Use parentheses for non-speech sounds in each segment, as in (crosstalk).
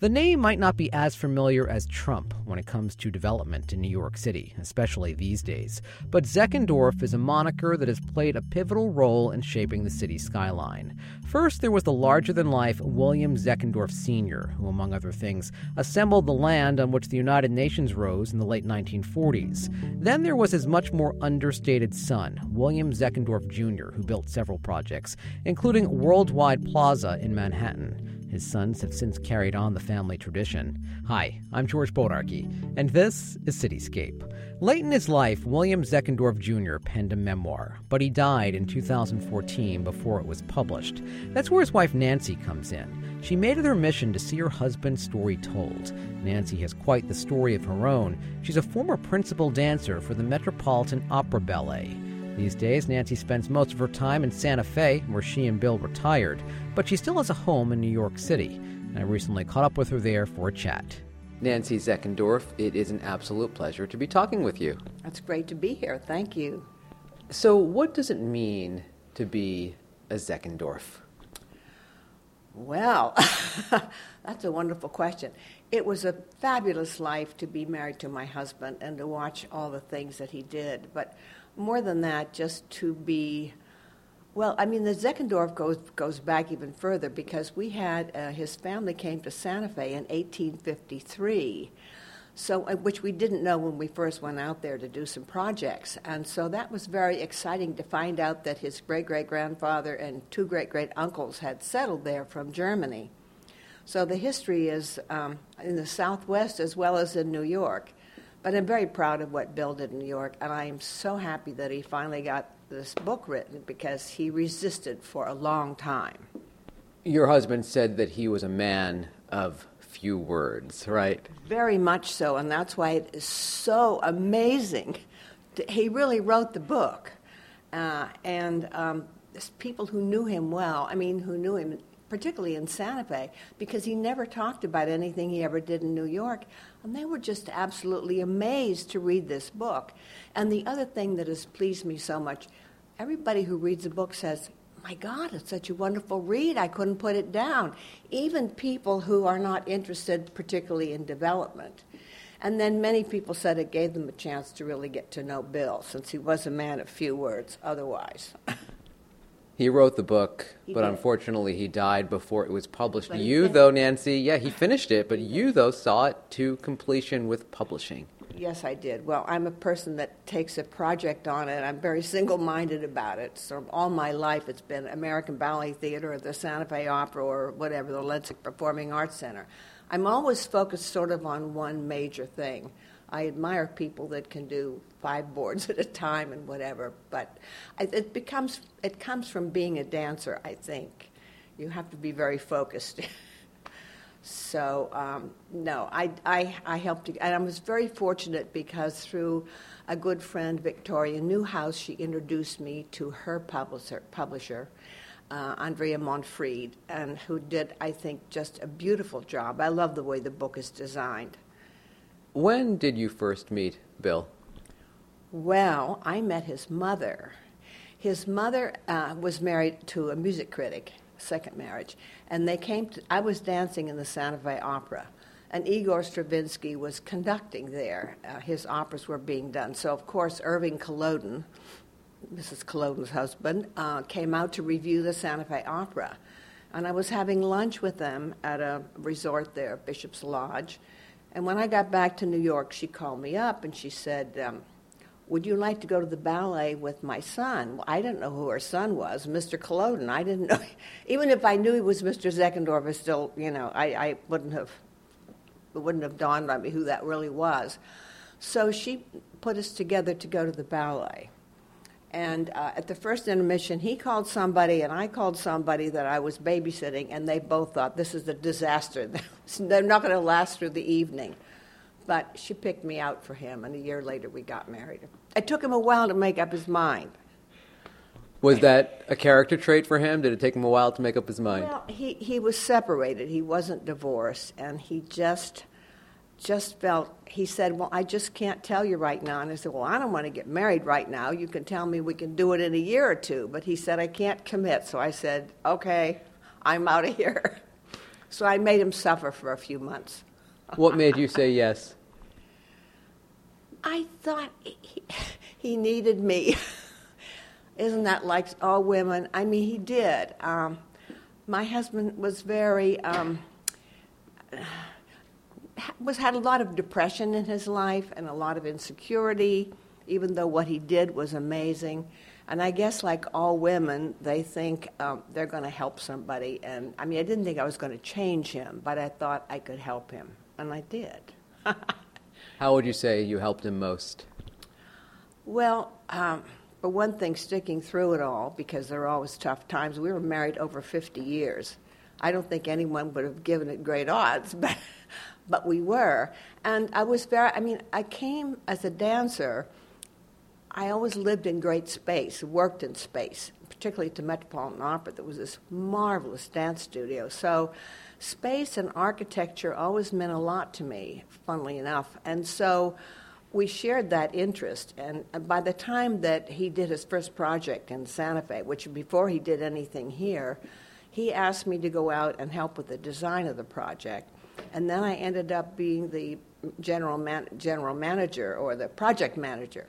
The name might not be as familiar as Trump when it comes to development in New York City, especially these days, but Zeckendorf is a moniker that has played a pivotal role in shaping the city's skyline. First, there was the larger than life William Zeckendorf Sr., who, among other things, assembled the land on which the United Nations rose in the late 1940s. Then there was his much more understated son, William Zeckendorf Jr., who built several projects, including Worldwide Plaza in Manhattan. His sons have since carried on the family tradition. Hi, I'm George Bodarky, and this is Cityscape. Late in his life, William Zeckendorf Jr. penned a memoir, but he died in 2014 before it was published. That's where his wife Nancy comes in. She made it her mission to see her husband's story told. Nancy has quite the story of her own. She's a former principal dancer for the Metropolitan Opera Ballet. These days, Nancy spends most of her time in Santa Fe, where she and Bill retired, but she still has a home in New York City. And I recently caught up with her there for a chat. Nancy Zeckendorf, it is an absolute pleasure to be talking with you. It's great to be here. Thank you. So, what does it mean to be a Zeckendorf? Well, (laughs) that's a wonderful question. It was a fabulous life to be married to my husband and to watch all the things that he did. But more than that, just to be. Well, I mean, the Zeckendorf goes goes back even further because we had uh, his family came to Santa Fe in 1853, so uh, which we didn't know when we first went out there to do some projects, and so that was very exciting to find out that his great great grandfather and two great great uncles had settled there from Germany. So the history is um, in the Southwest as well as in New York. But I'm very proud of what Bill did in New York, and I am so happy that he finally got this book written because he resisted for a long time. Your husband said that he was a man of few words, right? Very much so, and that's why it is so amazing. He really wrote the book, uh, and um, people who knew him well, I mean, who knew him particularly in Santa Fe, because he never talked about anything he ever did in New York. And they were just absolutely amazed to read this book. And the other thing that has pleased me so much everybody who reads the book says, my God, it's such a wonderful read. I couldn't put it down. Even people who are not interested particularly in development. And then many people said it gave them a chance to really get to know Bill, since he was a man of few words otherwise. (laughs) He wrote the book, He but did. unfortunately he died before it was published. But you, though, Nancy, yeah, he finished it, but you, though, saw it to completion with publishing. Yes, I did. Well, I'm a person that takes a project on it. I'm very single minded about it. So, all my life it's been American Ballet Theater or the Santa Fe Opera or whatever, the Lensic Performing Arts Center. I'm always focused sort of on one major thing. I admire people that can do five boards (laughs) at a time and whatever, but it becomes it comes from being a dancer. I think you have to be very focused. (laughs) So um, no, I, I, I helped, and I was very fortunate because through a good friend, Victoria Newhouse, she introduced me to her publisher, publisher uh, Andrea Monfried, and who did, I think, just a beautiful job. I love the way the book is designed. When did you first meet Bill? Well, I met his mother. His mother uh, was married to a music critic, second marriage, and they came to, I was dancing in the Santa Fe Opera, and Igor Stravinsky was conducting there. Uh, his operas were being done. So, of course, Irving Kolodin, Mrs. Kolodin's husband, uh, came out to review the Santa Fe Opera. And I was having lunch with them at a resort there, Bishop's Lodge. And when I got back to New York, she called me up and she said, um, Would you like to go to the ballet with my son? Well, I didn't know who her son was, Mr. Kolodin. I didn't (laughs) know. Even if I knew he was Mr. Zeckendorf, I still, you know, I, I wouldn't have, it wouldn't have dawned on me who that really was. So she put us together to go to the ballet. And uh, at the first intermission, he called somebody, and I called somebody that I was babysitting, and they both thought this is a disaster. (laughs) They're not going to last through the evening. But she picked me out for him, and a year later we got married. It took him a while to make up his mind. Was that a character trait for him? Did it take him a while to make up his mind? Well, he, he was separated. He wasn't divorced, and he just just felt. He said, "Well, I just can't tell you right now." And I said, "Well, I don't want to get married right now. You can tell me we can do it in a year or two." But he said, "I can't commit." So I said, "Okay, I'm out of here." (laughs) So I made him suffer for a few months. what made you say yes? I thought he, he needed me. (laughs) Isn't that like all women? I mean, he did. Um, my husband was very um, was had a lot of depression in his life and a lot of insecurity, even though what he did was amazing. And I guess, like all women, they think um, they're going to help somebody. And I mean, I didn't think I was going to change him, but I thought I could help him, and I did. (laughs) How would you say you helped him most? Well, um, for one thing, sticking through it all, because there are always tough times. We were married over 50 years. I don't think anyone would have given it great odds, (laughs) but, but we were. And I was very, I mean, I came as a dancer I always lived in great space, worked in space, particularly to Metropolitan Opera. There was this marvelous dance studio. So, space and architecture always meant a lot to me, funnily enough. And so, we shared that interest. And by the time that he did his first project in Santa Fe, which before he did anything here, he asked me to go out and help with the design of the project. And then I ended up being the general, man- general manager or the project manager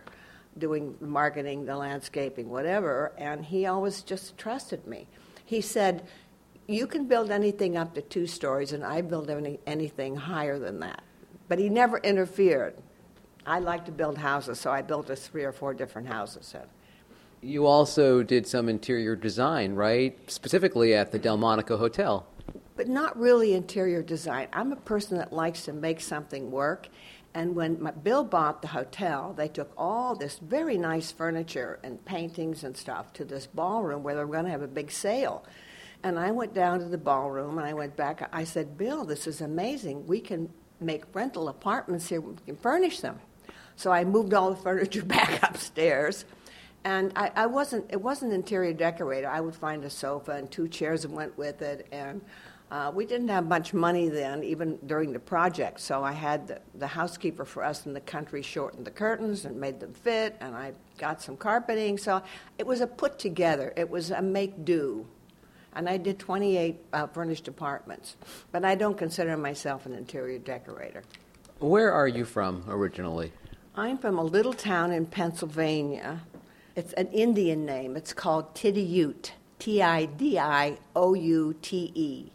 doing marketing, the landscaping, whatever, and he always just trusted me. He said, You can build anything up to two stories, and I build any, anything higher than that. But he never interfered. I like to build houses, so I built us three or four different houses. You also did some interior design, right? Specifically at the Delmonico Hotel. But not really interior design. I'm a person that likes to make something work, and when my, Bill bought the hotel, they took all this very nice furniture and paintings and stuff to this ballroom where they were going to have a big sale. And I went down to the ballroom and I went back. I said, Bill, this is amazing. We can make rental apartments here, we can furnish them. So I moved all the furniture (laughs) back upstairs. And I, I wasn't, it wasn't interior decorator. I would find a sofa and two chairs and went with it. And uh, we didn't have much money then, even during the project, so I had the, the, housekeeper for us in the country shorten the curtains and made them fit, and I got some carpeting. So it was a put together, it was a make do. And I did 28 uh, furnished apartments, but I don't consider myself an interior decorator. Where are you from originally? I'm from a little town in Pennsylvania. It's an Indian name. It's called Tidioute, T I D I O U T E.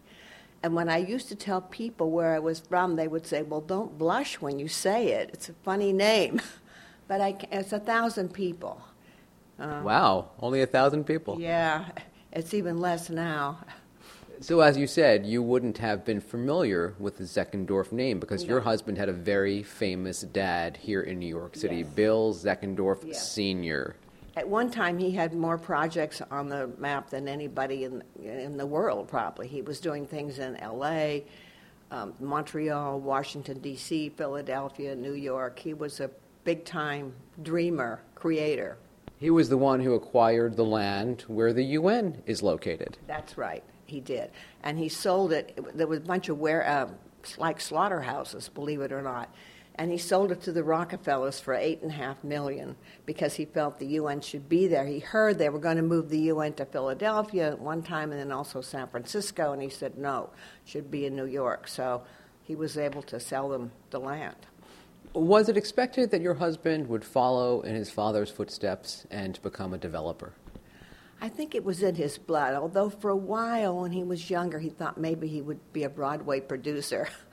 And when I used to tell people where I was from, they would say, Well, don't blush when you say it. It's a funny name. (laughs) but I, it's a thousand people. Uh, wow, only a thousand people. Yeah, it's even less now. (laughs) So, as you said, you wouldn't have been familiar with the Zeckendorf name because no. your husband had a very famous dad here in New York City, yes. Bill Zeckendorf yes. Sr. At one time, he had more projects on the map than anybody in, in the world, probably. He was doing things in LA, um, Montreal, Washington, D.C., Philadelphia, New York. He was a big time dreamer, creator. He was the one who acquired the land where the UN is located. That's right, he did. And he sold it. There was a bunch of where, uh, like slaughterhouses, believe it or not and he sold it to the Rockefellers for eight and a half million because he felt the UN should be there. He heard they were going to move the UN to Philadelphia at one time and then also San Francisco, and he said no, should be in New York. So he was able to sell them the land. Was it expected that your husband would follow in his father's footsteps and become a developer? I think it was in his blood, although for a while when he was younger, he thought maybe he would be a Broadway producer. (laughs)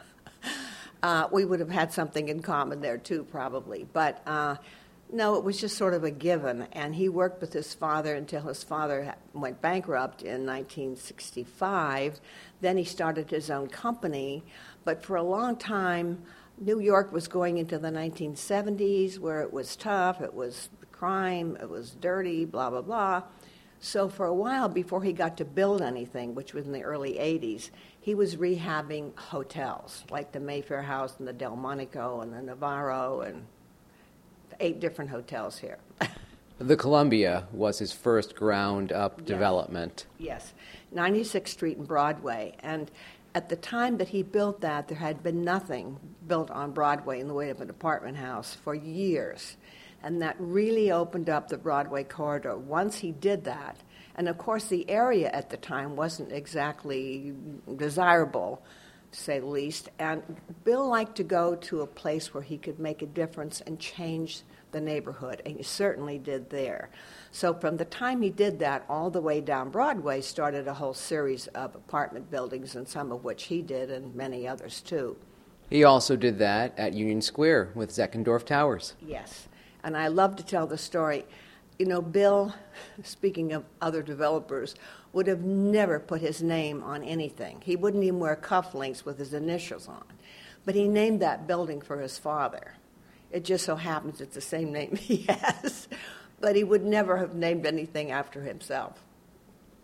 uh, we would have had something in common there too, probably. But uh, no, it was just sort of a given. And he worked with his father until his father went bankrupt in 1965. Then he started his own company. But for a long time, New York was going into the 1970s where it was tough, it was crime, it was dirty, blah, blah, blah. So for a while before he got to build anything, which was in the early 80s, he was rehabbing hotels like the Mayfair House and the Delmonico and the Navarro and eight different hotels here. (laughs) the Columbia was his first ground up yes. development. Yes, 96th Street and Broadway. And at the time that he built that, there had been nothing built on Broadway in the way of an apartment house for years and that really opened up the Broadway corridor. Once he did that, And of course, the area at the time wasn't exactly desirable, to say the least. And Bill liked to go to a place where he could make a difference and change the neighborhood, and he certainly did there. So from the time he did that all the way down Broadway started a whole series of apartment buildings, and some of which he did, and many others too. He also did that at Union Square with Zeckendorf Towers. Yes, and I love to tell the story. You know, Bill, speaking of other developers, would have never put his name on anything. He wouldn't even wear cufflinks with his initials on. But he named that building for his father. It just so happens it's the same name (laughs) he has. But he would never have named anything after himself.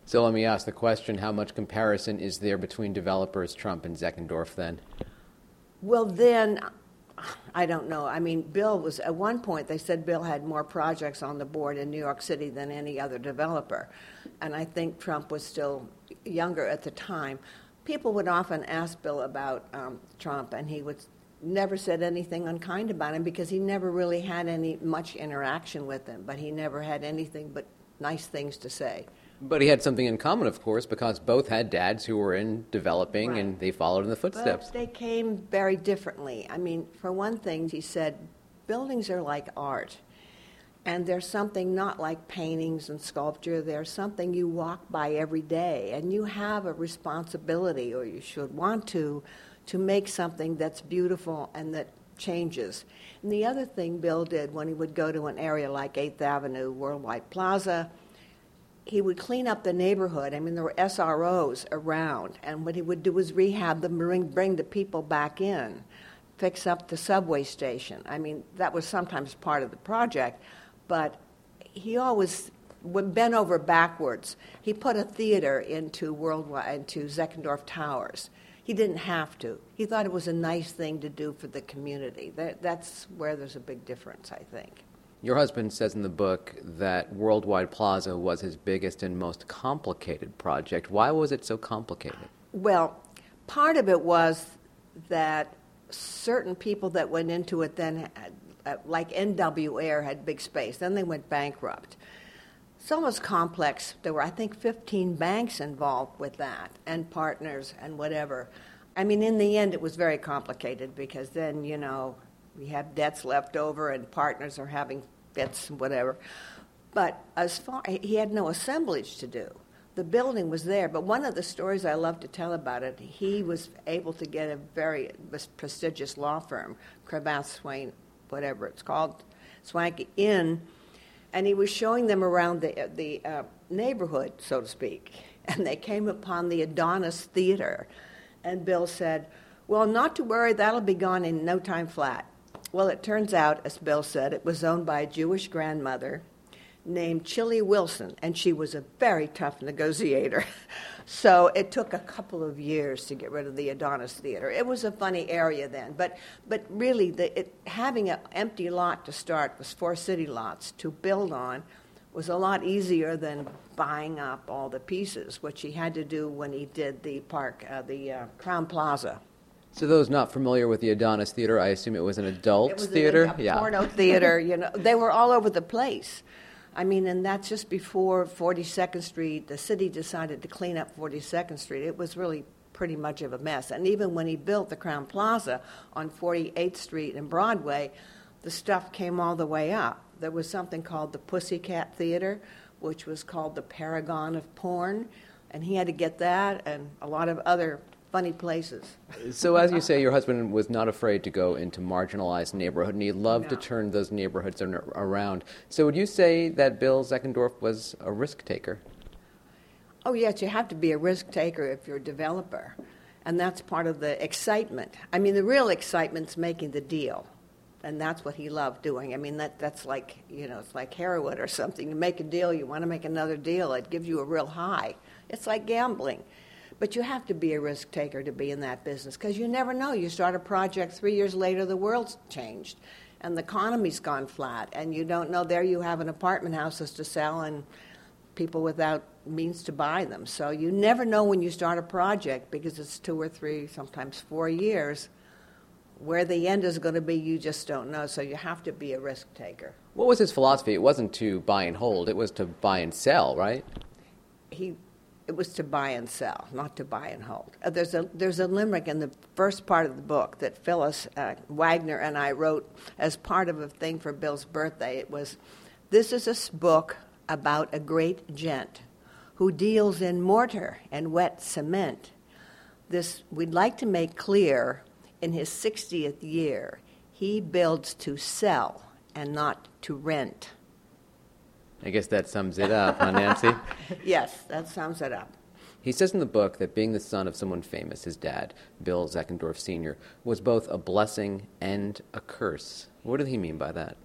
So let me ask the question how much comparison is there between developers Trump and Zeckendorf then? Well, then, I don't know. I mean, Bill was, at one point, they said Bill had more projects on the board in New York City than any other developer. And I think Trump was still younger at the time. People would often ask Bill about um, Trump, and he would never said anything unkind about him because he never really had any much interaction with him, but he never had anything but nice things to say. But he had something in common, of course, because both had dads who were in developing right. and they followed in the footsteps. But they came very differently. I mean, for one thing, he said, buildings are like art. And there's something not like paintings and sculpture, there's something you walk by every day. And you have a responsibility, or you should want to, to make something that's beautiful and that changes. And the other thing Bill did when he would go to an area like 8th Avenue, Worldwide Plaza, he would clean up the neighborhood. I mean, there were SROs around, and what he would do was rehab them, bring, bring the people back in, fix up the subway station. I mean, that was sometimes part of the project, but he always would bend over backwards. He put a theater into worldwide into Zeckendorf Towers. He didn't have to. He thought it was a nice thing to do for the community. That, that's where there's a big difference, I think. Your husband says in the book that Worldwide Plaza was his biggest and most complicated project. Why was it so complicated? Well, part of it was that certain people that went into it then, uh, like NW Ayer, had big space. Then they went bankrupt. So it was complex. There were, I think, 15 banks involved with that, and partners and whatever. I mean, in the end, it was very complicated because then, you know, we have debts left over and partners are having fits and whatever. But as far he had no assemblage to do. The building was there, but one of the stories I love to tell about it, he was able to get a very prestigious law firm, Cravath Swaine, whatever it's called, Swanky in, and he was showing them around the the uh, neighborhood, so to speak. (laughs) And they came upon the Adonis Theater, and Bill said, "Well, not to worry, that'll be gone in no time flat." Well, it turns out, as Bill said, it was owned by a Jewish grandmother named Chili Wilson, and she was a very tough negotiator. (laughs) so it took a couple of years to get rid of the Adonis Theater. It was a funny area then, but but really, the, it, having an empty lot to start was four city lots to build on was a lot easier than buying up all the pieces, which he had to do when he did the park, uh, the uh, Crowne Plaza. So those not familiar with the Adonis Theater, I assume it was an adult it was theater. A, a yeah. porno theater. You know, they were all over the place. I mean, and that's just before 42nd Street. The city decided to clean up 42nd Street. It was really pretty much of a mess. And even when he built the Crowne Plaza on 48th Street and Broadway, the stuff came all the way up. There was something called the Pussycat Theater, which was called the Paragon of Porn, and he had to get that and a lot of other funny places. so, as you say, your husband was not afraid to go into marginalized neighborhood, and he loved no. to turn those neighborhoods around. So, would you say that Bill Zeckendorf was a risk taker? Oh, yes, you have to be a risk taker if you're a developer. And that's part of the excitement. I mean, the real excitement's making the deal. And that's what he loved doing. I mean, that, that's like, you know, it's like heroin or something. You make a deal, you want to make another deal, it gives you a real high. It's like gambling. But you have to be a risk taker to be in that business because you never know. You start a project, three years later, the world's changed and the economy's gone flat, and you don't know. There you have an apartment houses to sell and people without means to buy them. So you never know when you start a project because it's two or three, sometimes four years. Where the end is going to be, you just don't know. So you have to be a risk taker. What was his philosophy? It wasn't to buy and hold, it was to buy and sell, right? he it was to buy and sell, not to buy and hold. Uh, there's a there's a limerick in the first part of the book that Phyllis uh, Wagner and I wrote as part of a thing for Bill's birthday. It was, "This is a book about a great gent who deals in mortar and wet cement. This we'd like to make clear. In his 60th year, he builds to sell and not to rent." I guess that sums it up, huh, Nancy? (laughs) yes, that sums it up. He says in the book that being the son of someone famous, his dad, Bill Zeckendorf Sr., was both a blessing and a curse. What did he mean by that?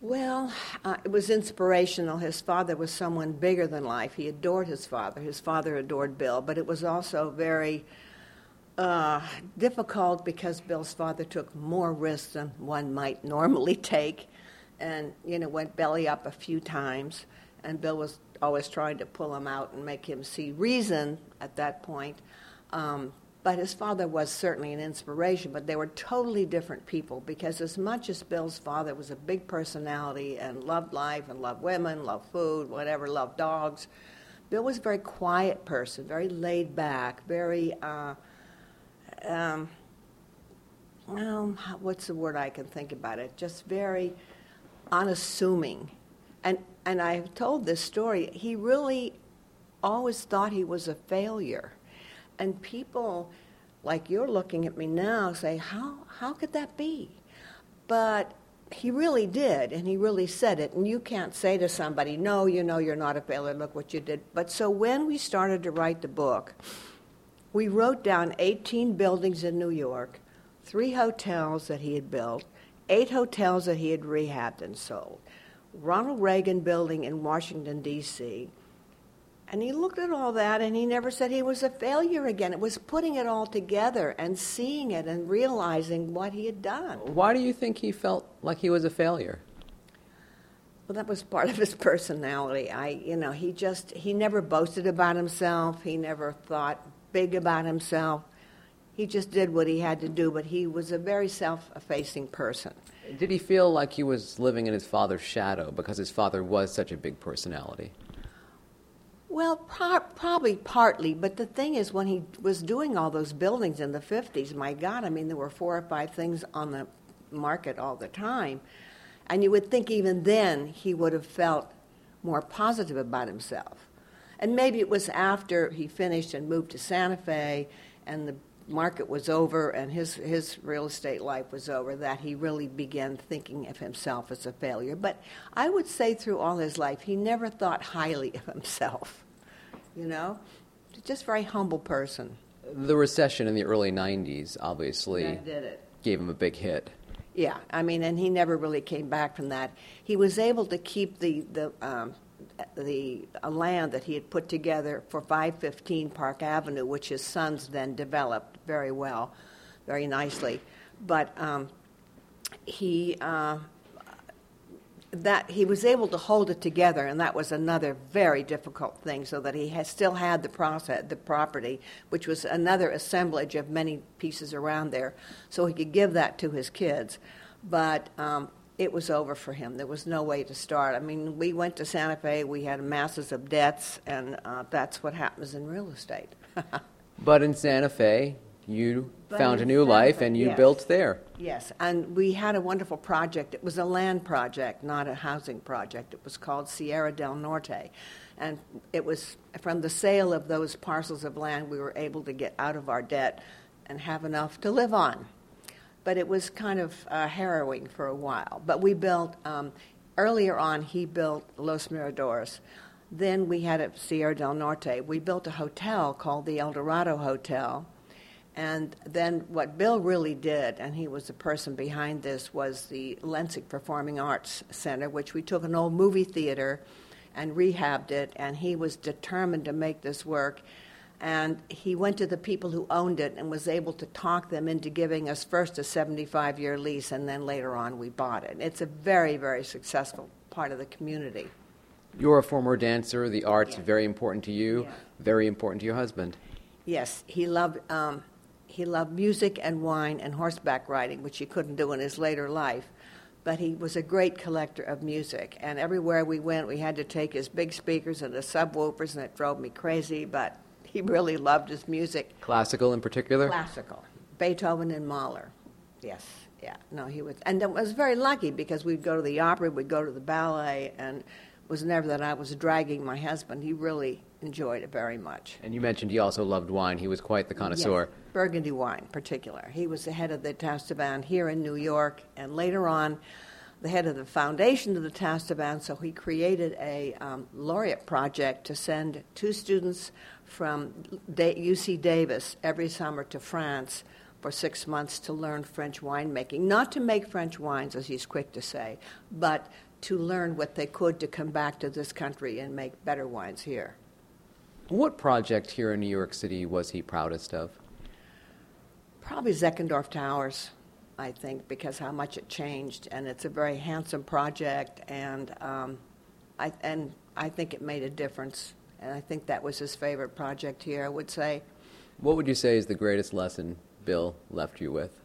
Well, uh, it was inspirational. His father was someone bigger than life. He adored his father. His father adored Bill, but it was also very uh, difficult because Bill's father took more risks than one might normally (laughs) take and you know went belly up a few times and bill was always trying to pull him out and make him see reason at that point um, but his father was certainly an inspiration but they were totally different people because as much as bill's father was a big personality and loved life and loved women loved food whatever loved dogs bill was a very quiet person very laid back very uh, um, what's the word I can think about it? Just very unassuming. And, and I've told this story. He really always thought he was a failure. And people, like you're looking at me now, say, How, how could that be? But he really did, and he really said it. And you can't say to somebody, No, you know you're not a failure, look what you did. But so when we started to write the book, we wrote down 18 buildings in New York, three hotels that he had built, eight hotels that he had rehabbed and sold, Ronald Reagan building in Washington, D.C. And he looked at all that and he never said he was a failure again. It was putting it all together and seeing it and realizing what he had done. Why do you think he felt like he was a failure? Well, that was part of his personality. I, you know, he just, he never boasted about himself. He never thought big about himself he just did what he had to do, but he was a very self effacing person. Did he feel like he was living in his father's shadow because his father was such a big personality? Well, pro- probably partly, but the thing is, when he was doing all those buildings in the 50s, my God, I mean, there were four or five things on the market all the time. And you would think even then he would have felt more positive about himself. And maybe it was after he finished and moved to Santa Fe and the market was over and his, his real estate life was over that he really began thinking of himself as a failure. But I would say through all his life, he never thought highly of himself. You know? Just a very humble person. The recession in the early 90s obviously gave him a big hit. Yeah, I mean, and he never really came back from that. He was able to keep the, the um, the land that he had put together for 515 Park Avenue, which his sons then developed very well, very nicely. But um, he uh, that he was able to hold it together, and that was another very difficult thing. So that he has still had the process, the property, which was another assemblage of many pieces around there, so he could give that to his kids. But um, it was over for him. There was no way to start. I mean, we went to Santa Fe, we had masses of debts, and uh, that's what happens in real estate. (laughs) but in Santa Fe, you but found a new Santa life Fe, and you yes. built there. Yes, and we had a wonderful project. It was a land project, not a housing project. It was called Sierra del Norte. And it was from the sale of those parcels of land we were able to get out of our debt and have enough to live on but it was kind of uh, harrowing for a while. But we built, um, earlier on, he built Los Miradores. Then we had at Sierra del Norte, we built a hotel called the El Dorado Hotel. And then what Bill really did, and he was the person behind this, was the Lensic Performing Arts Center, which we took an old movie theater and rehabbed it, and he was determined to make this work and he went to the people who owned it and was able to talk them into giving us first a 75 year lease and then later on we bought it. It's a very, very successful part of the community. You're a former dancer. The art's yeah. very important to you, yeah. very important to your husband. Yes, he loved, um, he loved music and wine and horseback riding, which he couldn't do in his later life. but he was a great collector of music. And everywhere we went, we had to take his big speakers and the subwoofers, and it drove me crazy, but he really loved his music. Classical in particular? Classical. Beethoven and Mahler. Yes, yeah. No, he was. And I was very lucky because we'd go to the opera, we'd go to the ballet, and it was never that I was dragging my husband. He really enjoyed it very much. And you mentioned he also loved wine. He was quite the connoisseur. Yes, Burgundy wine, in particular. He was the head of the Taste here in New York, and later on, the head of the foundation of the Taste So he created a um, laureate project to send two students from UC Davis every summer to France for six months to learn French winemaking. Not to make French wines, as he's quick to say, but to learn what they could to come back to this country and make better wines here. What project here in New York City was he proudest of? Probably Zeckendorf Towers, I think, because how much it changed, and it's a very handsome project, and um, I and I think it made a difference, and I think that was his favorite project here. I would say. What would you say is the greatest lesson Bill left you with?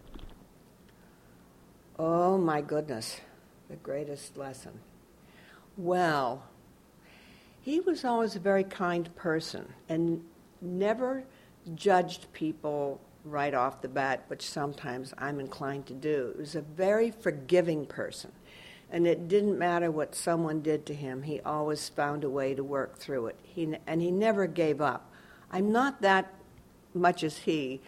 Oh my goodness, the greatest lesson. Well, he was always a very kind person and never judged people right off the bat, which sometimes I'm inclined to do. He was a very forgiving person. And it didn't matter what someone did to him, he always found a way to work through it. He, and he never gave up. I'm not that much as he,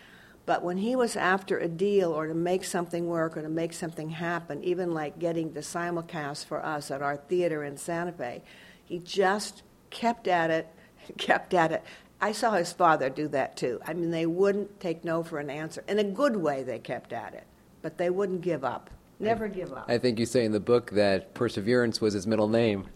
but when he was after a deal or to make something work or to make something happen, even like getting the simulcast for us at our theater in Santa Fe, he just kept at it, (laughs) kept at it. I saw his father do that too. I mean, they wouldn't take no for an answer. In a good way, they kept at it, but they wouldn't give up. Never I, give up. I think you say in the book that perseverance was his middle name.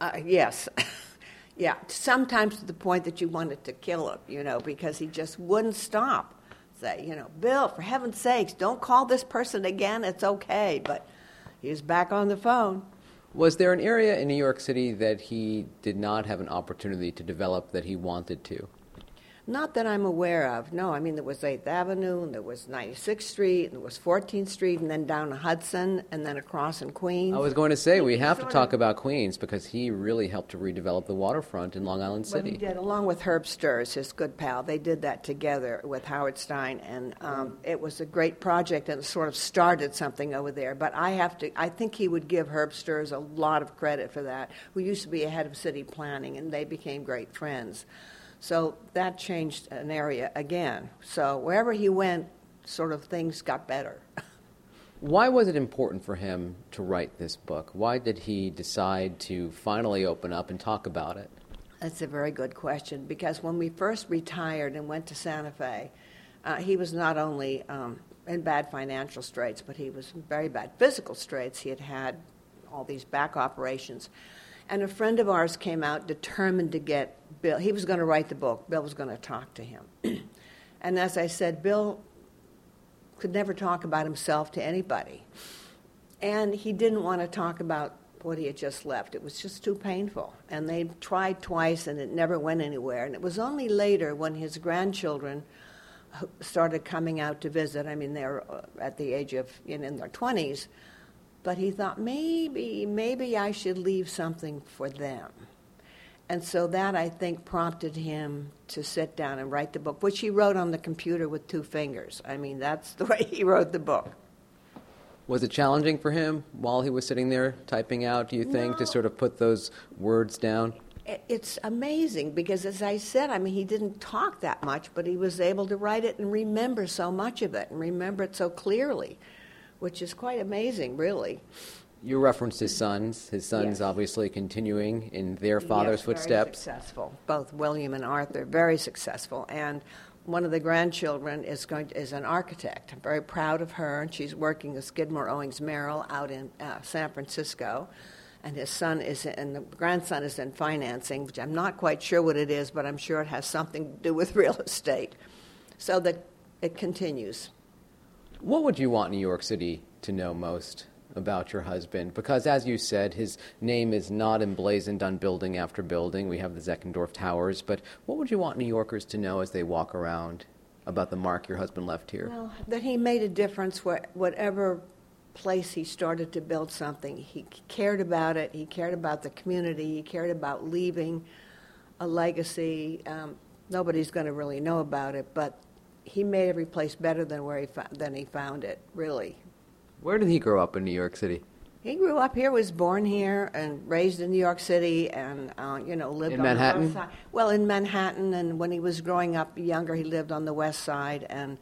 Uh, yes. (laughs) yeah, sometimes to the point that you wanted to kill him, you know, because he just wouldn't stop. Say, you know, Bill, for heaven's sakes, don't call this person again. It's okay. But he was back on the phone. Was there an area in New York City that he did not have an opportunity to develop that he wanted to? Not that I'm aware of. No, I mean, there was 8th Avenue, and there was 96th Street, and there was 14th Street, and then down to Hudson, and then across in Queens. I was going to say, we have to talk about Queens because he really helped to redevelop the waterfront in Long Island City. Well, he did, along with Herb Sturz, his good pal. They did that together with Howard Stein, and um, it was a great project, and sort of started something over there. But I have to, I think he would give Herb Sturz a lot of credit for that, who used to be a head of city planning, and they became great friends. So that changed an area again. So wherever he went, sort of things got better. (laughs) Why was it important for him to write this book? Why did he decide to finally open up and talk about it? That's a very good question because when we first retired and went to Santa Fe, uh, he was not only um, in bad financial straits, but he was in very bad physical straits. He had had all these back operations. And a friend of ours came out determined to get Bill. He was going to write the book. Bill was going to talk to him. (clears throat) and as I said, Bill could never talk about himself to anybody. And he didn't want to talk about what he had just left. It was just too painful. And they tried twice and it never went anywhere. And it was only later when his grandchildren started coming out to visit. I mean, they were uh, at the age of in their 20s but he thought maybe, maybe I should leave something for them. And so that, I think, prompted him to sit down and write the book, which he wrote on the computer with two fingers. I mean, that's the (laughs) way he wrote the book. Was it challenging for him while he was sitting there typing out, do you think, no. to sort of put those words down? It's amazing because, as I said, I mean, he didn't talk that much, but he was able to write it and remember so much of it and remember it so clearly which is quite amazing, really. You referenced his sons. His sons yes. obviously continuing in their father's yes, footsteps. Very successful. Both William and Arthur, very successful. And one of the grandchildren is going to, is an architect. I'm very proud of her, and she's working with Skidmore Owings Merrill out in uh, San Francisco. And his son is, in, and the grandson is in financing, which I'm not quite sure what it is, but I'm sure it has something to do with (laughs) real estate. So that it continues. What would you want New York City to know most about your husband? Because, as you said, his name is not emblazoned on building after building. We have the Zeckendorf Towers. But what would you want New Yorkers to know as they walk around about the mark your husband left here? Well, that he made a difference whatever place he started to build something. He cared about it. He cared about the community. He cared about leaving a legacy. Um, nobody's going to really know about it, but he made every place better than where he fo- than he found it. Really. Where did he grow up in New York City? He grew up here, was born here, and raised in New York City, and uh, you know lived in on Manhattan. The west side. Well, in Manhattan, and when he was growing up younger, he lived on the west side, and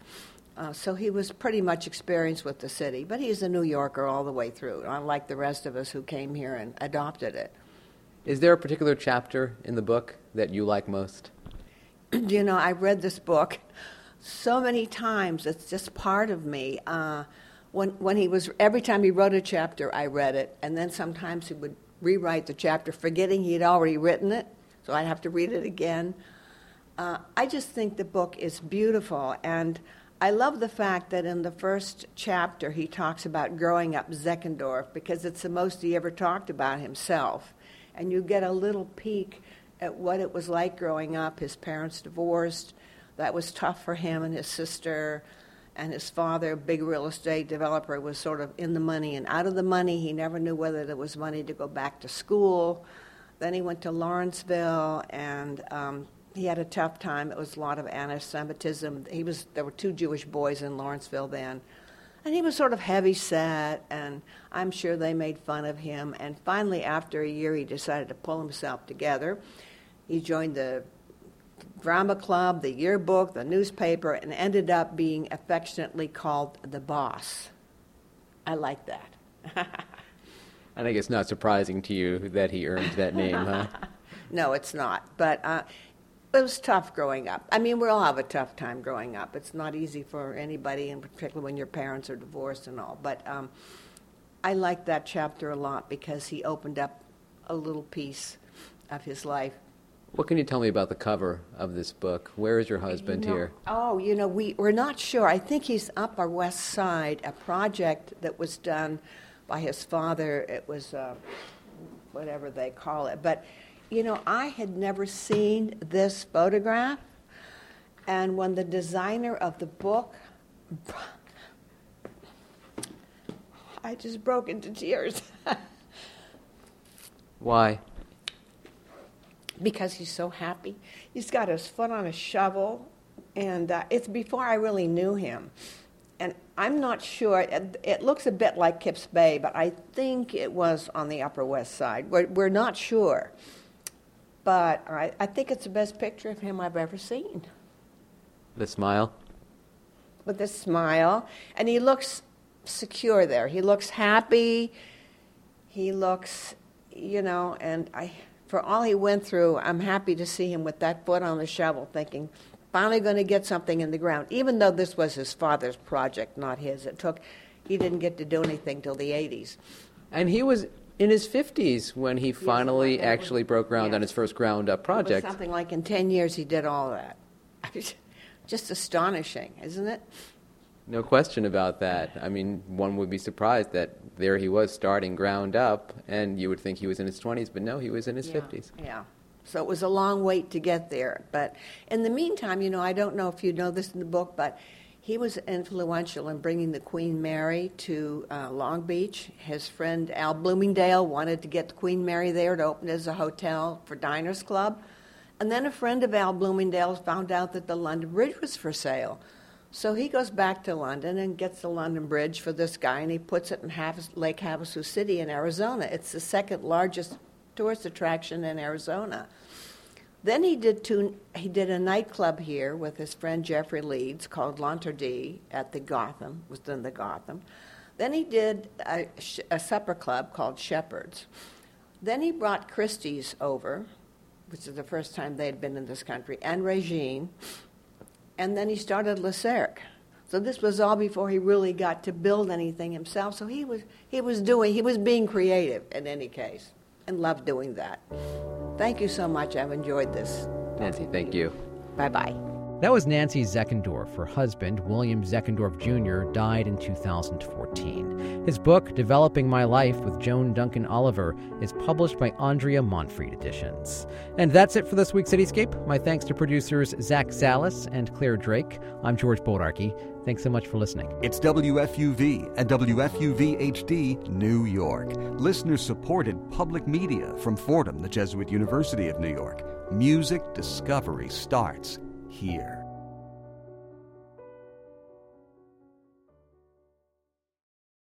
uh, so he was pretty much experienced with the city. But he's a New Yorker all the way through, unlike the rest of us who came here and adopted it. Is there a particular chapter in the book that you like most? (clears throat) you know, I read this book so many times. It's just part of me. Uh, when when he was every time he wrote a chapter, I read it, and then sometimes he would rewrite the chapter, forgetting he had already written it, so I'd have to read it again. Uh, I just think the book is beautiful, and I love the fact that in the first chapter he talks about growing up Zeckendorf because it's the most he ever talked about himself, and you get a little peek at what it was like growing up. His parents divorced. That was tough for him and his sister. And his father, a big real estate developer, was sort of in the money and out of the money. He never knew whether there was money to go back to school. Then he went to Lawrenceville, and um, he had a tough time. It was a lot of anti-Semitism. He was there were two Jewish boys in Lawrenceville then, and he was sort of heavy set. And I'm sure they made fun of him. And finally, after a year, he decided to pull himself together. He joined the drama club, the yearbook, the newspaper, and ended up being affectionately called the boss. I like that. (laughs) I think it's not surprising to you that he earned that name, huh? (laughs) no, it's not. But uh, it was tough growing up. I mean, we all have a tough time growing up. It's not easy for anybody, and particularly when your parents are divorced and all. But um, I like that chapter a lot because he opened up a little piece of his life. What can you tell me about the cover of this book? Where is your husband You know- here? Oh, you know, we, we're not sure. I think he's up our west side, a project that was done by his father. It was uh, whatever they call it. But, you know, I had never seen this photograph. And when the designer of the book, (laughs) I just broke into tears (laughs) Why? Because he's so happy. He's got his foot on a shovel, and uh, it's before I really knew him. And I'm not sure, it, it looks a bit like Kips Bay, but I think it was on the Upper West Side. We're, we're not sure. But I, I think it's the best picture of him I've ever seen. The smile? with a smile, and he looks secure there. He looks happy. He looks, you know, and I, for all he went through, I'm happy to see him with that foot on the shovel, thinking, finally going to get something in the ground. Even though this was his father's project, not his, it took. He didn't get to do anything till the 80s. And he was in his 50s when he finally was- actually broke ground on his first ground up project. something like in 10 years he did all that. (laughs) Just astonishing, isn't it? No question about that. I mean, one would be surprised that there he was starting ground up, and you would think he was in his 20s, but no, he was in his yeah. 50s. Yeah. So it was a long wait to get there. But in the meantime, you know, I don't know if you know this in the book, but he was influential in bringing the Queen Mary to uh, Long Beach. His friend Al Bloomingdale wanted to get the Queen Mary there to open as a hotel for Diners Club. And then a friend of Al Bloomingdale's found out that the London Bridge was for sale. So he goes back to London and gets the London Bridge for this guy, and he puts it in Havis, Lake Havasu City in Arizona. It's the second largest tourist attraction in Arizona. Then he did two, he did a nightclub here with his friend Jeffrey Leeds called L'Interdit at the Gotham, within the Gotham. Then he did a, a supper club called Shepherd's. Then he brought Christie's over, which is the first time they'd been in this country, and Regine. And then he started Le So this was all before he really got to build anything himself. So he was he was doing he was being creative in any case, and loved doing that. Thank you so much. I've enjoyed this. Nancy, thank you. Bye bye. That was Nancy Zeckendorf. Her husband, William Zeckendorf Jr., died in 2014. His book, Developing My Life with Joan Duncan Oliver, is published by Andrea Monfried Editions. And that's it for this week's Cityscape. My thanks to producers Zach Salas and Claire Drake. I'm George Bodarky. Thanks so much for listening. It's WFUV and WFUV HD, New York. Listener supported public media from Fordham, the Jesuit University of New York. Music discovery starts here.